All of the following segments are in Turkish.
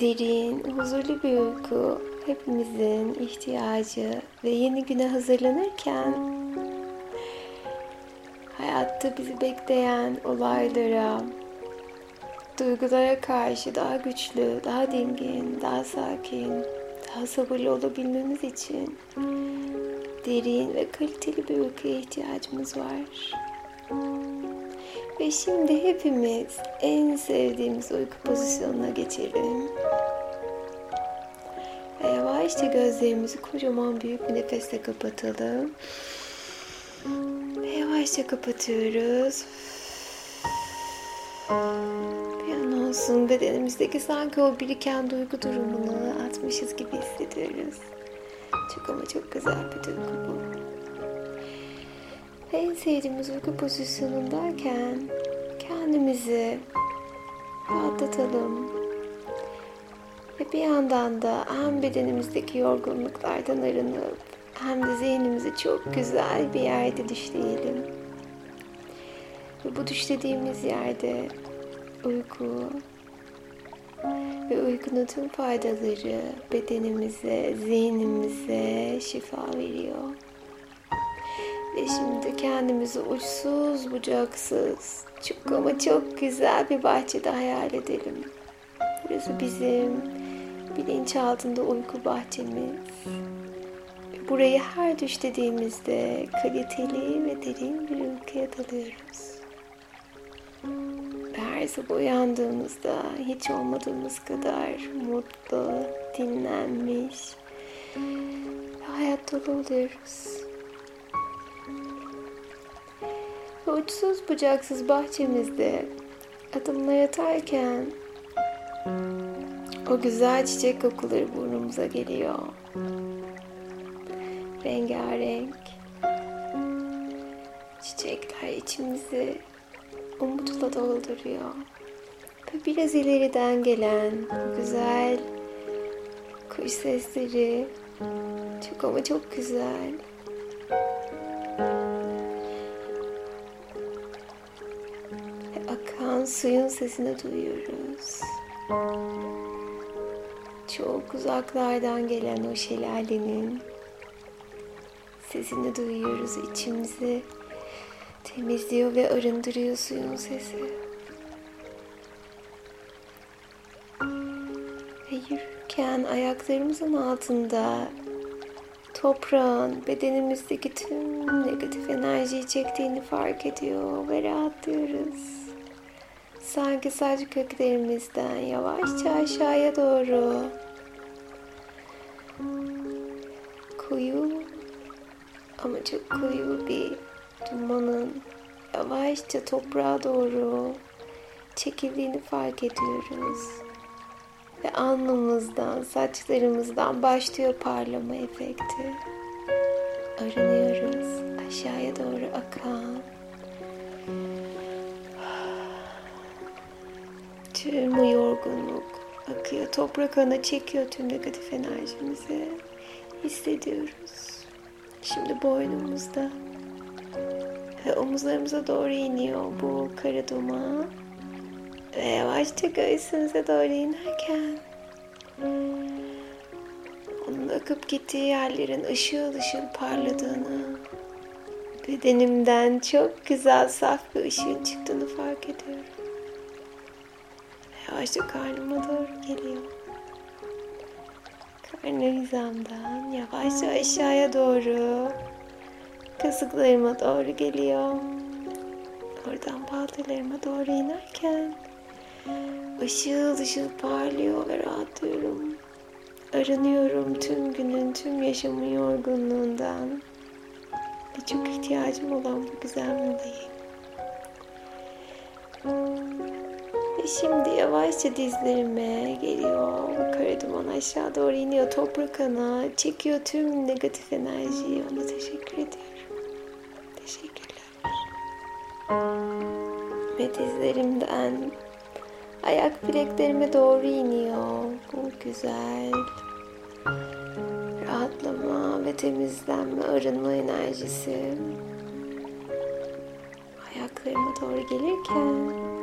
Derin, huzurlu bir uyku hepimizin ihtiyacı ve yeni güne hazırlanırken hayatta bizi bekleyen olaylara, duygulara karşı daha güçlü, daha dingin, daha sakin, daha sabırlı olabilmemiz için derin ve kaliteli bir uykuya ihtiyacımız var. Ve şimdi hepimiz en sevdiğimiz uyku pozisyonuna geçelim. Ve yavaşça gözlerimizi kocaman büyük bir nefesle kapatalım. Ve yavaşça kapatıyoruz. Bir an olsun bedenimizdeki sanki o biriken duygu durumunu atmışız gibi hissediyoruz. Çok ama çok güzel bir duygu bu. En sevdiğimiz uyku pozisyonundayken kendimizi rahatlatalım. Ve bir yandan da hem bedenimizdeki yorgunluklardan arınıp hem de zihnimizi çok güzel bir yerde düşleyelim. Ve bu düşlediğimiz yerde uyku ve uykunun tüm faydaları bedenimize, zihnimize şifa veriyor. Ve şimdi kendimizi uçsuz bucaksız, çok ama çok güzel bir bahçede hayal edelim. Burası bizim bilinçaltında uyku bahçemiz. Burayı her düşlediğimizde kaliteli ve derin bir uykuya dalıyoruz. Ve her sabah uyandığımızda hiç olmadığımız kadar mutlu, dinlenmiş ve hayat dolu oluyoruz. Ve uçsuz bucaksız bahçemizde adımlar atarken o güzel çiçek kokuları burnumuza geliyor. Rengarenk. Çiçekler içimizi umutla dolduruyor. Ve biraz ileriden gelen o güzel kuş sesleri çok ama çok güzel. Suyun sesini duyuyoruz. Çok uzaklardan gelen o şelalenin sesini duyuyoruz. içimizi temizliyor ve arındırıyor suyun sesi. Ve yürürken ayaklarımızın altında toprağın bedenimizdeki tüm negatif enerjiyi çektiğini fark ediyor ve rahatlıyoruz. Sanki sadece köklerimizden yavaşça aşağıya doğru koyu ama çok koyu bir dumanın yavaşça toprağa doğru çekildiğini fark ediyoruz. Ve alnımızdan, saçlarımızdan başlıyor parlama efekti. Arınıyoruz aşağıya doğru akan. Tüm o yorgunluk akıyor. Toprak ana çekiyor tüm negatif enerjimizi. Hissediyoruz. Şimdi boynumuzda ve omuzlarımıza doğru iniyor bu kara duman. Ve yavaşça göğsümüze doğru inerken onun akıp gittiği yerlerin ışıl ışıl parladığını bedenimden çok güzel saf bir ışığın çıktığını fark ediyorum. Yavaşça karnıma doğru geliyor. Karnı hizamdan yavaşça aşağıya doğru kasıklarıma doğru geliyor. Oradan baltalarıma doğru inerken ışıl ışıl parlıyor ve rahatlıyorum. Arınıyorum tüm günün, tüm yaşamın yorgunluğundan. Ve çok ihtiyacım olan bu güzel molayı. Şimdi yavaşça dizlerime geliyor. Kara duman aşağı doğru iniyor. Toprak ana çekiyor tüm negatif enerjiyi. Ona teşekkür ediyorum. Teşekkürler. Ve dizlerimden ayak bileklerime doğru iniyor. Bu güzel rahatlama ve temizlenme, arınma enerjisi ayaklarıma doğru gelirken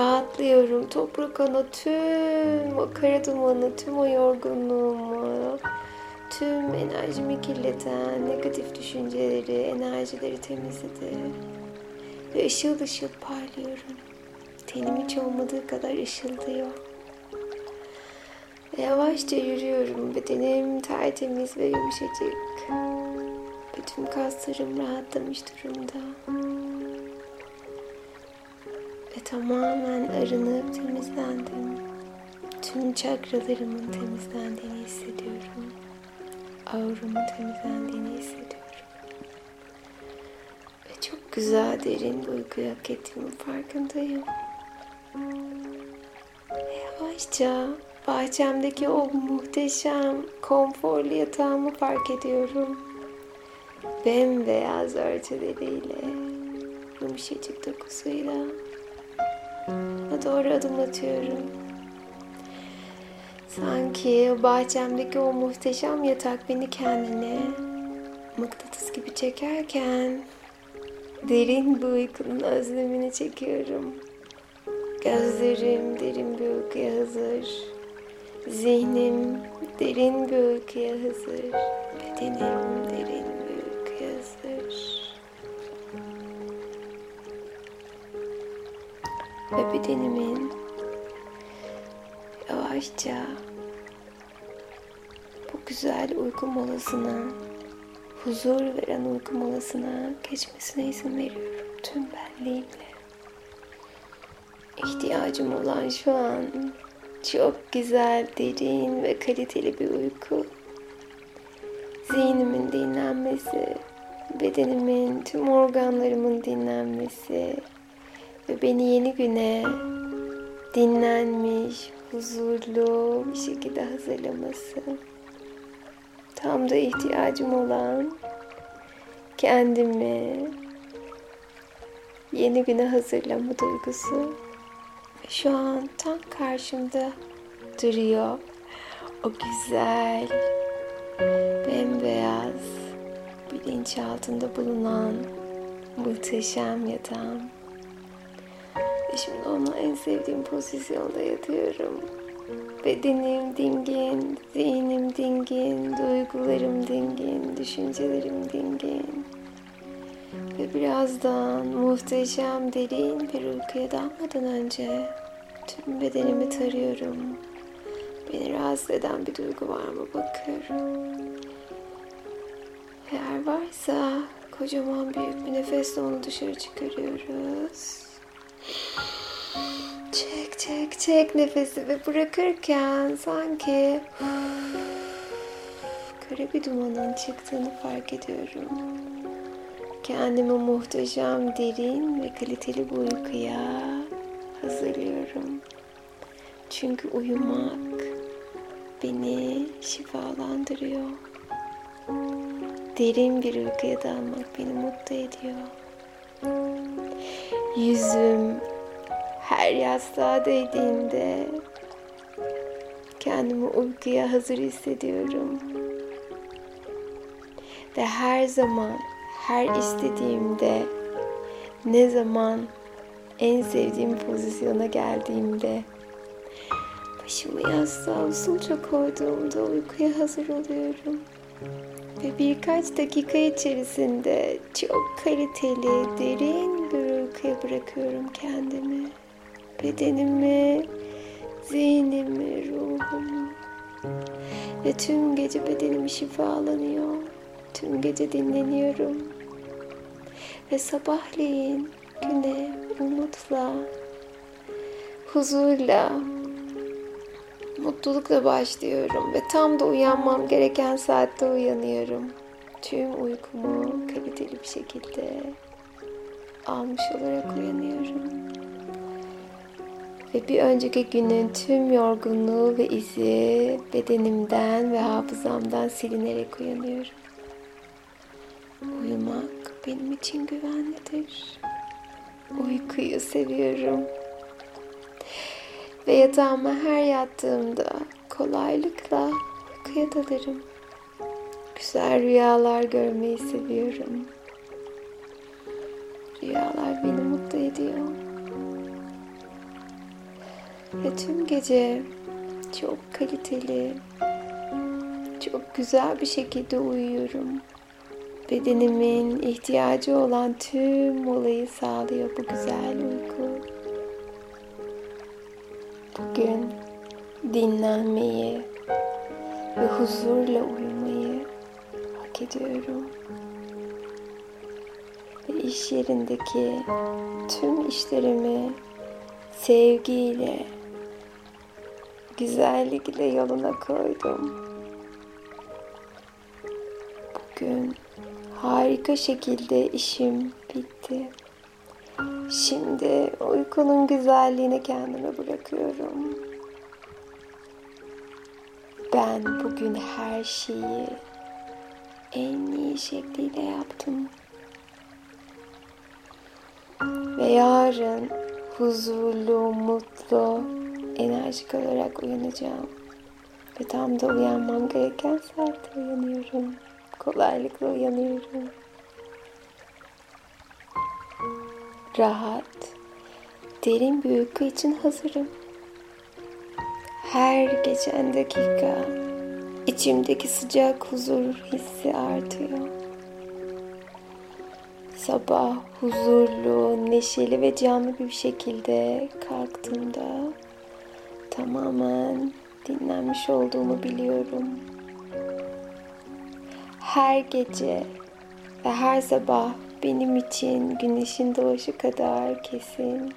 Rahatlıyorum. Toprak ana tüm o kara dumanı, tüm o yorgunluğumu, tüm enerjimi kirleten negatif düşünceleri, enerjileri temizledi. Ve ışıl ışıl parlıyorum. Tenim hiç olmadığı kadar ışıldıyor. Ve yavaşça yürüyorum. Bedenim tertemiz ve yumuşacık. Bütün kaslarım rahatlamış durumda. Ve tamamen arınıp temizlendim. Tüm çakralarımın temizlendiğini hissediyorum. Aurumun temizlendiğini hissediyorum. Ve çok güzel derin bir hak ettiğimin farkındayım. Ve yavaşça bahçemdeki o muhteşem konforlu yatağımı fark ediyorum. Bembeyaz örtüleriyle, yumuşacık dokusuyla doğru adım atıyorum. Sanki bahçemdeki o muhteşem yatak beni kendine mıknatıs gibi çekerken derin bir uykunun özlemini çekiyorum. Gözlerim derin bir uykuya hazır. Zihnim derin bir uykuya hazır. Bedenim derin Ve bedenimin yavaşça bu güzel uyku molasına, huzur veren uyku molasına geçmesine izin veriyorum tüm benliğimle. İhtiyacım olan şu an çok güzel, derin ve kaliteli bir uyku. Zihnimin dinlenmesi, bedenimin, tüm organlarımın dinlenmesi ve beni yeni güne dinlenmiş, huzurlu bir şekilde hazırlaması. Tam da ihtiyacım olan kendimi yeni güne hazırlama duygusu. Şu an tam karşımda duruyor. O güzel, bembeyaz, bilinç altında bulunan muhteşem yatağım. Şimdi ona en sevdiğim pozisyonda yatıyorum. Bedenim dingin, zihnim dingin, duygularım dingin, düşüncelerim dingin. Ve birazdan muhteşem derin bir uykuya dalmadan önce tüm bedenimi tarıyorum. Beni rahatsız eden bir duygu var mı bakıyorum. Eğer varsa kocaman büyük bir nefesle onu dışarı çıkarıyoruz. Çek çek çek nefesi ve bırakırken sanki kara bir dumanın çıktığını fark ediyorum. Kendimi muhteşem, derin ve kaliteli bir uykuya hazırlıyorum. Çünkü uyumak beni şifalandırıyor. Derin bir uykuya dalmak beni mutlu ediyor. Yüzüm her yastığa değdiğinde kendimi uykuya hazır hissediyorum. Ve her zaman, her istediğimde, ne zaman en sevdiğim pozisyona geldiğimde, başımı yastığa usulca koyduğumda uykuya hazır oluyorum. Ve birkaç dakika içerisinde çok kaliteli, derin uykuya bırakıyorum kendimi. Bedenimi, zihnimi, ruhumu. Ve tüm gece bedenim şifalanıyor. Tüm gece dinleniyorum. Ve sabahleyin güne umutla, huzurla, mutlulukla başlıyorum ve tam da uyanmam gereken saatte uyanıyorum. Tüm uykumu kaliteli bir şekilde almış olarak uyanıyorum. Ve bir önceki günün tüm yorgunluğu ve izi bedenimden ve hafızamdan silinerek uyanıyorum. Uyumak benim için güvenlidir. Uykuyu seviyorum. Ve yatağıma her yattığımda kolaylıkla uykuya dalarım. Güzel rüyalar görmeyi seviyorum. Rüyalar beni mutlu ediyor. Ve tüm gece çok kaliteli, çok güzel bir şekilde uyuyorum. Bedenimin ihtiyacı olan tüm olayı sağlıyor bu güzel uyku. Bugün dinlenmeyi ve huzurla uyumayı hak ediyorum. Ve iş yerindeki tüm işlerimi sevgiyle, güzellikle yoluna koydum. Bugün harika şekilde işim bitti. Şimdi uykunun güzelliğini kendime bırakıyorum. Ben bugün her şeyi en iyi şekliyle yaptım. Ve yarın huzurlu, mutlu, enerjik olarak uyanacağım. Ve tam da uyanmam gereken saatte uyanıyorum. Kolaylıkla uyanıyorum. Rahat, derin bir uyku için hazırım. Her geçen dakika içimdeki sıcak huzur hissi artıyor. Sabah huzurlu, neşeli ve canlı bir şekilde kalktığımda tamamen dinlenmiş olduğumu biliyorum. Her gece ve her sabah benim için güneşin doğuşu kadar kesin,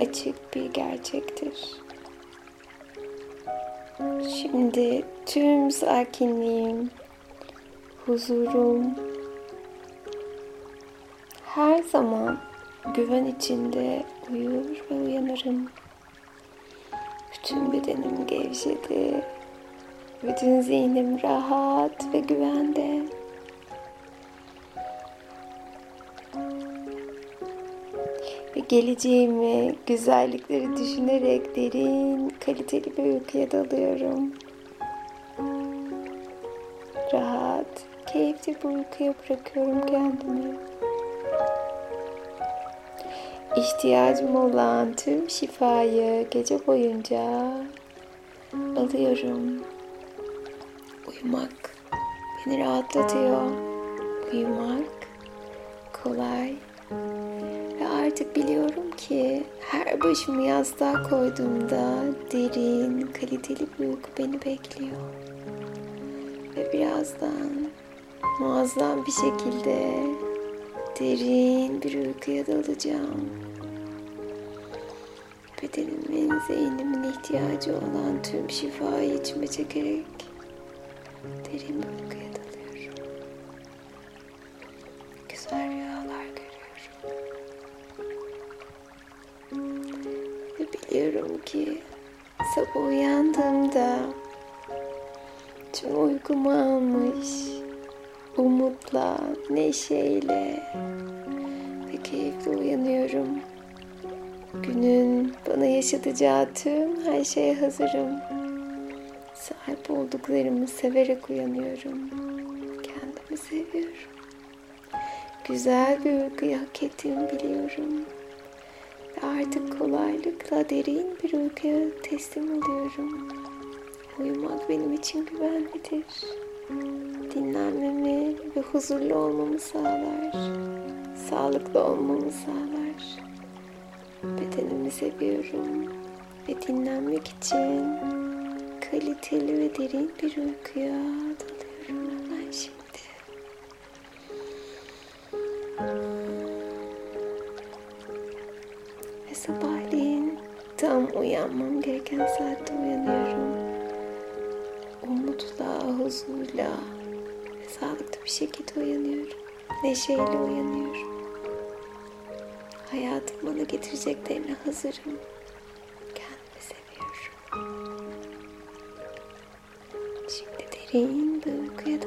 açık bir gerçektir. Şimdi tüm sakinliğim, huzurum, her zaman güven içinde uyur ve uyanırım. Bütün bedenim gevşedi. Bütün zihnim rahat ve güvende. Ve geleceğimi, güzellikleri düşünerek derin, kaliteli bir uykuya dalıyorum. Rahat, keyifli bir uykuya bırakıyorum kendimi. İhtiyacım olan tüm şifayı gece boyunca alıyorum. Uyumak beni rahatlatıyor. Uyumak kolay. Ve artık biliyorum ki her başımı yastığa koyduğumda derin, kaliteli bir uyku beni bekliyor. Ve birazdan muazzam bir şekilde derin bir uykuya dalacağım. Bedenimin, zihnimin ihtiyacı olan tüm şifayı içime çekerek derin bir uykuya dalıyorum. Neşeyle ve keyifle uyanıyorum. Günün bana yaşatacağı tüm her şeye hazırım. Sahip olduklarımı severek uyanıyorum. Kendimi seviyorum. Güzel bir uykuyu hak ettiğimi biliyorum. Ve artık kolaylıkla derin bir uykuya teslim oluyorum. Uyumak benim için güvenlidir. Dinlenmemi ve huzurlu olmamı sağlar. Sağlıklı olmamı sağlar. Bedenimi seviyorum ve dinlenmek için kaliteli ve derin bir uykuya dalıyorum hemen şimdi. Ve sabahleyin tam uyanmam gereken saatte uyanıyorum. Umutla, huzurla sağlıklı bir şekilde uyanıyorum. Neşeyle uyanıyorum. Hayatım bana getireceklerine hazırım. Kendimi seviyorum. Şimdi derin bir uykuya